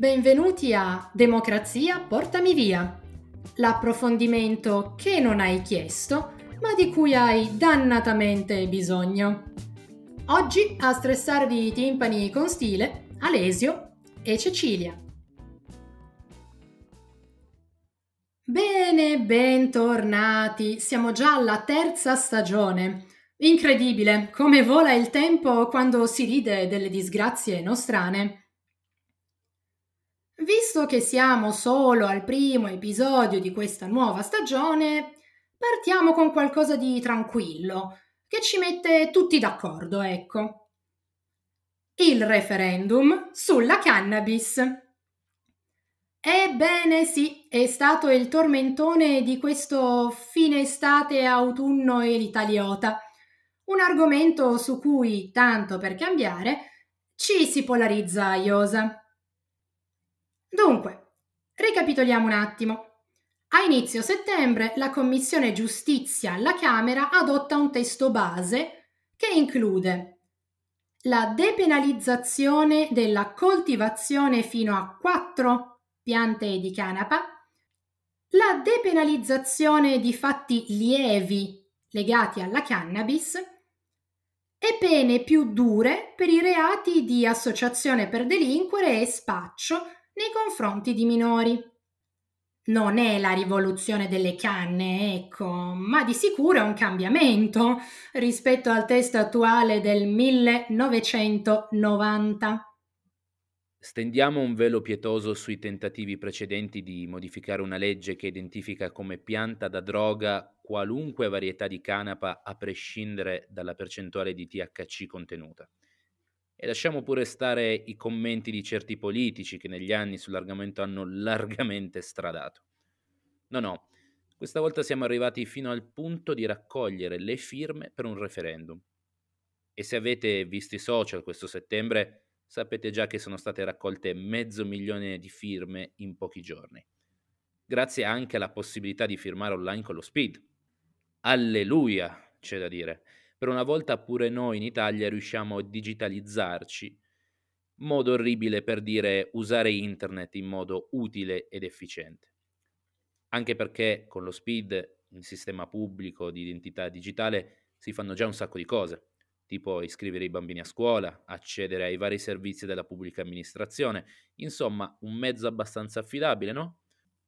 Benvenuti a Democrazia Portami Via, l'approfondimento che non hai chiesto, ma di cui hai dannatamente bisogno. Oggi a stressarvi i timpani con stile Alesio e Cecilia. Bene, bentornati. Siamo già alla terza stagione. Incredibile come vola il tempo quando si ride delle disgrazie nostrane. Visto che siamo solo al primo episodio di questa nuova stagione, partiamo con qualcosa di tranquillo, che ci mette tutti d'accordo, ecco. Il referendum sulla cannabis. Ebbene sì, è stato il tormentone di questo fine estate autunno e l'italiota, un argomento su cui, tanto per cambiare, ci si polarizza a iosa. Dunque, ricapitoliamo un attimo. A inizio settembre la Commissione Giustizia alla Camera adotta un testo base che include la depenalizzazione della coltivazione fino a quattro piante di canapa, la depenalizzazione di fatti lievi legati alla cannabis e pene più dure per i reati di associazione per delinquere e spaccio nei confronti di minori. Non è la rivoluzione delle canne, ecco, ma di sicuro è un cambiamento rispetto al testo attuale del 1990. Stendiamo un velo pietoso sui tentativi precedenti di modificare una legge che identifica come pianta da droga qualunque varietà di canapa a prescindere dalla percentuale di THC contenuta. E lasciamo pure stare i commenti di certi politici che negli anni sull'argomento hanno largamente stradato. No, no, questa volta siamo arrivati fino al punto di raccogliere le firme per un referendum. E se avete visto i social questo settembre, sapete già che sono state raccolte mezzo milione di firme in pochi giorni. Grazie anche alla possibilità di firmare online con lo speed. Alleluia, c'è da dire per una volta pure noi in Italia riusciamo a digitalizzarci. Modo orribile per dire usare internet in modo utile ed efficiente. Anche perché con lo SPID, il sistema pubblico di identità digitale, si fanno già un sacco di cose, tipo iscrivere i bambini a scuola, accedere ai vari servizi della pubblica amministrazione, insomma un mezzo abbastanza affidabile, no?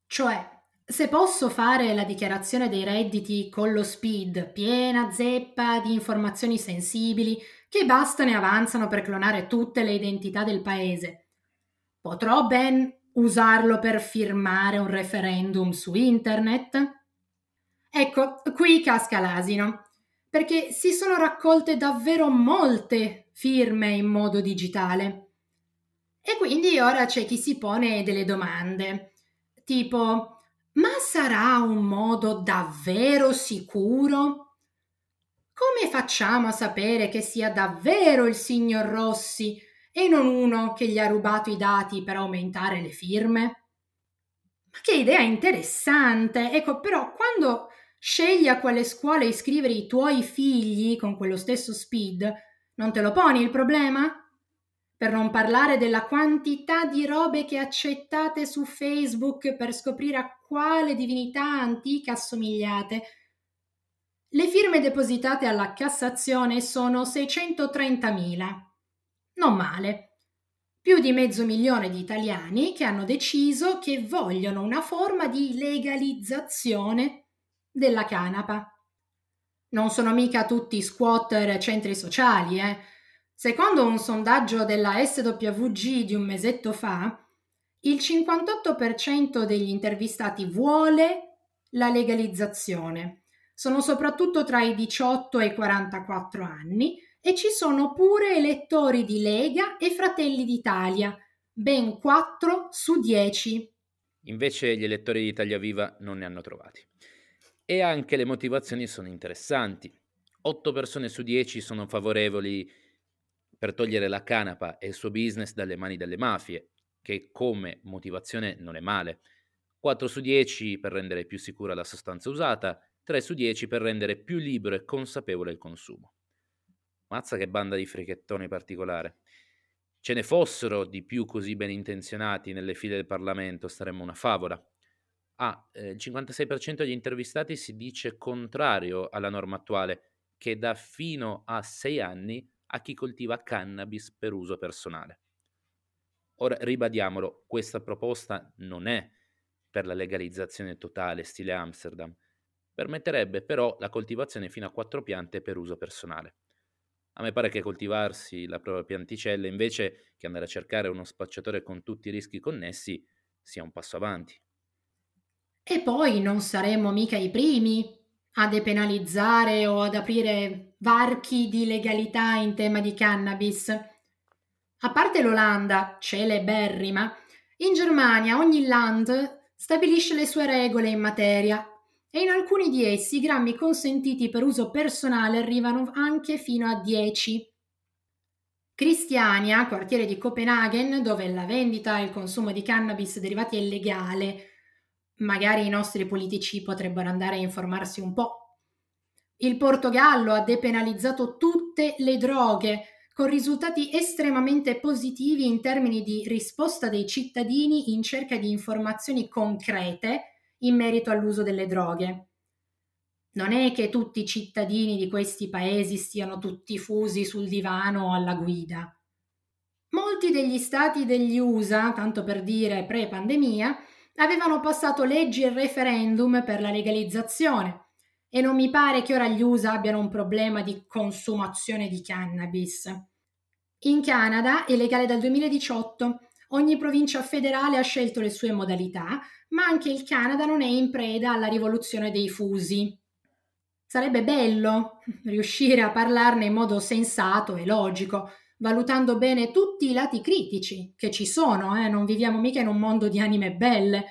Cioè, se posso fare la dichiarazione dei redditi con lo speed, piena zeppa di informazioni sensibili che bastano e avanzano per clonare tutte le identità del paese, potrò ben usarlo per firmare un referendum su internet? Ecco, qui casca l'asino, perché si sono raccolte davvero molte firme in modo digitale. E quindi ora c'è chi si pone delle domande, tipo ma sarà un modo davvero sicuro? Come facciamo a sapere che sia davvero il signor Rossi e non uno che gli ha rubato i dati per aumentare le firme? Ma che idea interessante! Ecco, però quando scegli a quale scuola iscrivere i tuoi figli con quello stesso speed, non te lo poni il problema? Per non parlare della quantità di robe che accettate su Facebook per scoprire a quale divinità antica assomigliate. Le firme depositate alla Cassazione sono 630.000. Non male. Più di mezzo milione di italiani che hanno deciso che vogliono una forma di legalizzazione della canapa. Non sono mica tutti squatter centri sociali, eh Secondo un sondaggio della SWG di un mesetto fa, il 58% degli intervistati vuole la legalizzazione. Sono soprattutto tra i 18 e i 44 anni e ci sono pure elettori di Lega e Fratelli d'Italia, ben 4 su 10. Invece gli elettori di Italia Viva non ne hanno trovati. E anche le motivazioni sono interessanti. 8 persone su 10 sono favorevoli per togliere la canapa e il suo business dalle mani delle mafie, che come motivazione non è male. 4 su 10 per rendere più sicura la sostanza usata, 3 su 10 per rendere più libero e consapevole il consumo. Mazza che banda di frichettoni particolare. ce ne fossero di più così ben intenzionati nelle file del Parlamento, staremmo una favola. Ah, eh, il 56% degli intervistati si dice contrario alla norma attuale, che dà fino a sei anni a chi coltiva cannabis per uso personale. Ora, ribadiamolo, questa proposta non è per la legalizzazione totale stile Amsterdam, permetterebbe però la coltivazione fino a quattro piante per uso personale. A me pare che coltivarsi la propria pianticella invece che andare a cercare uno spacciatore con tutti i rischi connessi sia un passo avanti. E poi non saremmo mica i primi a depenalizzare o ad aprire varchi di legalità in tema di cannabis. A parte l'Olanda, celeberrima, in Germania ogni land stabilisce le sue regole in materia e in alcuni di essi i grammi consentiti per uso personale arrivano anche fino a 10. Cristiania, quartiere di Copenaghen, dove la vendita e il consumo di cannabis derivati è legale, magari i nostri politici potrebbero andare a informarsi un po'. Il Portogallo ha depenalizzato tutte le droghe, con risultati estremamente positivi in termini di risposta dei cittadini in cerca di informazioni concrete in merito all'uso delle droghe. Non è che tutti i cittadini di questi paesi stiano tutti fusi sul divano o alla guida. Molti degli stati degli USA, tanto per dire pre-pandemia, avevano passato leggi e referendum per la legalizzazione e non mi pare che ora gli USA abbiano un problema di consumazione di cannabis. In Canada è legale dal 2018, ogni provincia federale ha scelto le sue modalità, ma anche il Canada non è in preda alla rivoluzione dei fusi. Sarebbe bello riuscire a parlarne in modo sensato e logico, valutando bene tutti i lati critici che ci sono, eh? non viviamo mica in un mondo di anime belle,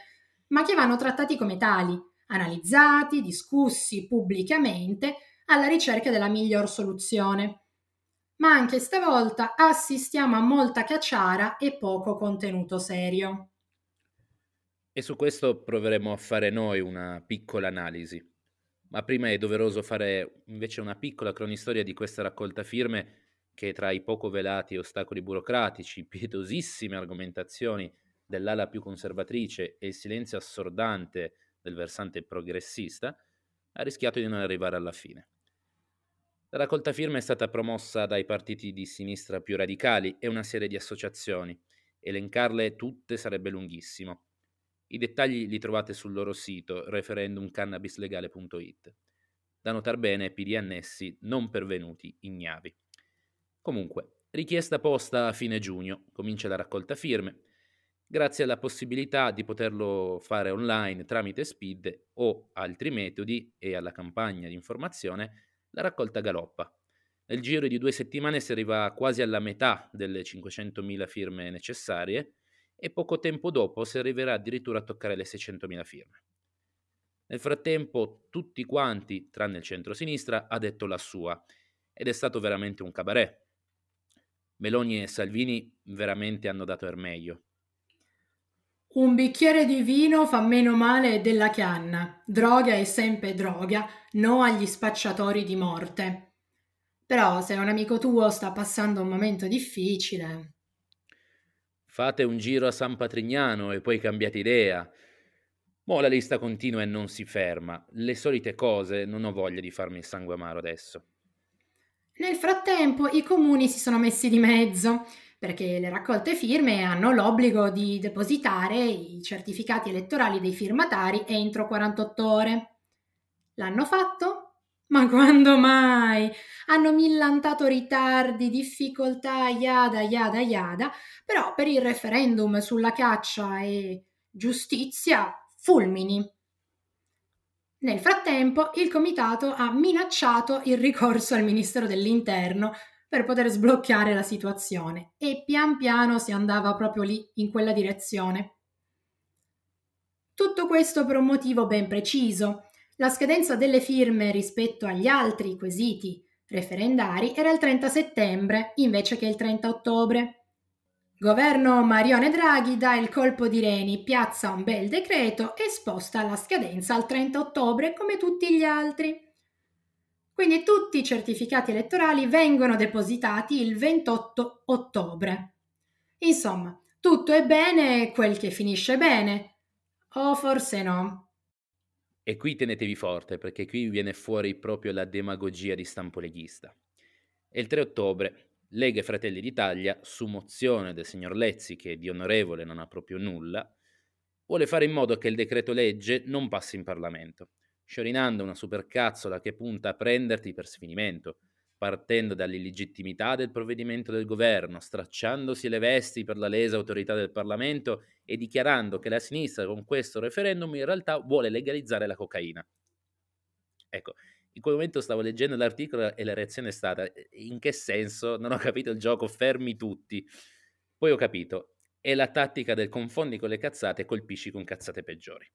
ma che vanno trattati come tali, analizzati, discussi pubblicamente alla ricerca della miglior soluzione. Ma anche stavolta assistiamo a molta cacciara e poco contenuto serio. E su questo proveremo a fare noi una piccola analisi. Ma prima è doveroso fare invece una piccola cronistoria di questa raccolta firme che tra i poco velati ostacoli burocratici, pietosissime argomentazioni dell'ala più conservatrice e il silenzio assordante del versante progressista, ha rischiato di non arrivare alla fine. La raccolta firme è stata promossa dai partiti di sinistra più radicali e una serie di associazioni. Elencarle tutte sarebbe lunghissimo. I dettagli li trovate sul loro sito referendumcannabislegale.it. Da notar bene PD annessi non pervenuti ignavi. Comunque, richiesta posta a fine giugno, comincia la raccolta firme, grazie alla possibilità di poterlo fare online tramite SPID o altri metodi e alla campagna di informazione, la raccolta galoppa. Nel giro di due settimane si arriva quasi alla metà delle 500.000 firme necessarie e poco tempo dopo si arriverà addirittura a toccare le 600.000 firme. Nel frattempo tutti quanti, tranne il centro-sinistra, ha detto la sua ed è stato veramente un cabaret. Meloni e Salvini veramente hanno dato il meglio. Un bicchiere di vino fa meno male della canna. Droga è sempre droga, no agli spacciatori di morte. Però se un amico tuo sta passando un momento difficile, Fate un giro a San Patrignano e poi cambiate idea. Mo la lista continua e non si ferma. Le solite cose, non ho voglia di farmi il sangue amaro adesso. Nel frattempo i comuni si sono messi di mezzo perché le raccolte firme hanno l'obbligo di depositare i certificati elettorali dei firmatari entro 48 ore. L'hanno fatto? Ma quando mai? Hanno millantato ritardi, difficoltà, yada yada yada, però per il referendum sulla caccia e giustizia, fulmini. Nel frattempo, il comitato ha minacciato il ricorso al Ministero dell'Interno per poter sbloccare la situazione e pian piano si andava proprio lì, in quella direzione. Tutto questo per un motivo ben preciso, la scadenza delle firme rispetto agli altri quesiti referendari era il 30 settembre invece che il 30 ottobre. Governo Marione Draghi dà il colpo di reni, piazza un bel decreto e sposta la scadenza al 30 ottobre come tutti gli altri. Quindi tutti i certificati elettorali vengono depositati il 28 ottobre. Insomma, tutto è bene quel che finisce bene. O forse no. E qui tenetevi forte, perché qui viene fuori proprio la demagogia di stampo leghista. E il 3 ottobre, Lega e Fratelli d'Italia, su mozione del signor Lezzi, che di onorevole non ha proprio nulla, vuole fare in modo che il decreto legge non passi in Parlamento, sciorinando una supercazzola che punta a prenderti per sfinimento, partendo dall'illegittimità del provvedimento del governo, stracciandosi le vesti per la lesa autorità del Parlamento e dichiarando che la sinistra con questo referendum in realtà vuole legalizzare la cocaina. Ecco, in quel momento stavo leggendo l'articolo e la reazione è stata in che senso? Non ho capito il gioco, fermi tutti. Poi ho capito, è la tattica del confondi con le cazzate e colpisci con cazzate peggiori.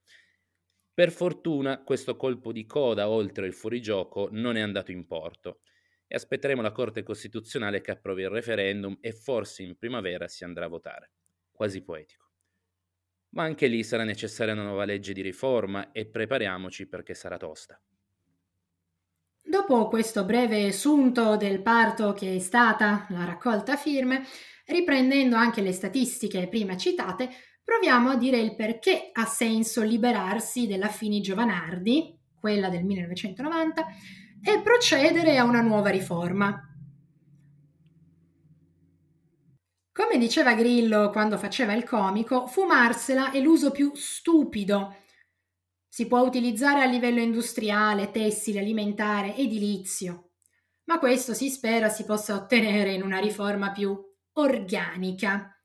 Per fortuna questo colpo di coda oltre il fuorigioco non è andato in porto e aspetteremo la Corte Costituzionale che approvi il referendum e forse in primavera si andrà a votare. Quasi poetico. Ma anche lì sarà necessaria una nuova legge di riforma e prepariamoci perché sarà tosta. Dopo questo breve sunto del parto che è stata la raccolta firme, riprendendo anche le statistiche prima citate, proviamo a dire il perché ha senso liberarsi della Fini Giovanardi, quella del 1990, e procedere a una nuova riforma. Come diceva Grillo quando faceva il comico, fumarsela è l'uso più stupido. Si può utilizzare a livello industriale, tessile, alimentare, edilizio, ma questo si spera si possa ottenere in una riforma più organica.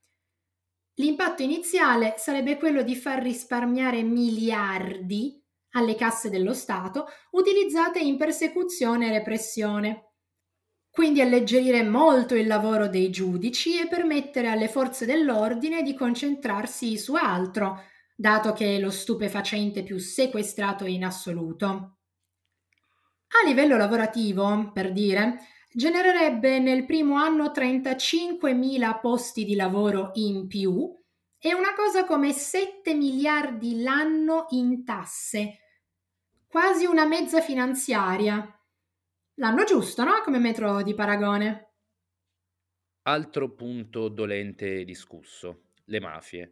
L'impatto iniziale sarebbe quello di far risparmiare miliardi alle casse dello Stato utilizzate in persecuzione e repressione. Quindi alleggerire molto il lavoro dei giudici e permettere alle forze dell'ordine di concentrarsi su altro, dato che è lo stupefacente più sequestrato in assoluto. A livello lavorativo, per dire, genererebbe nel primo anno 35.000 posti di lavoro in più e una cosa come 7 miliardi l'anno in tasse, quasi una mezza finanziaria. L'anno giusto, no? Come metro di paragone. Altro punto dolente discusso, le mafie.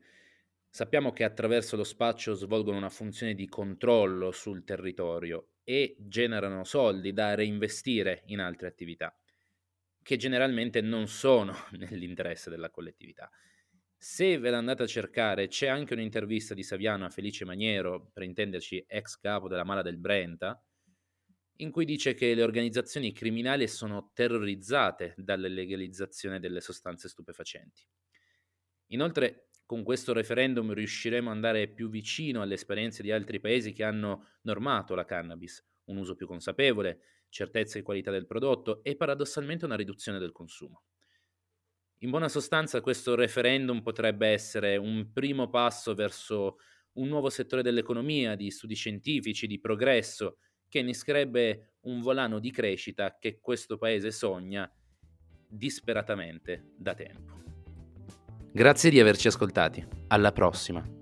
Sappiamo che attraverso lo spaccio svolgono una funzione di controllo sul territorio e generano soldi da reinvestire in altre attività, che generalmente non sono nell'interesse della collettività. Se ve l'andate a cercare, c'è anche un'intervista di Saviano a Felice Maniero, per intenderci ex capo della Mala del Brenta, in cui dice che le organizzazioni criminali sono terrorizzate dalla legalizzazione delle sostanze stupefacenti. Inoltre, con questo referendum riusciremo ad andare più vicino alle esperienze di altri paesi che hanno normato la cannabis, un uso più consapevole, certezza e qualità del prodotto e paradossalmente una riduzione del consumo. In buona sostanza questo referendum potrebbe essere un primo passo verso un nuovo settore dell'economia, di studi scientifici, di progresso, che innescherebbe un volano di crescita che questo paese sogna disperatamente da tempo. Grazie di averci ascoltati, alla prossima!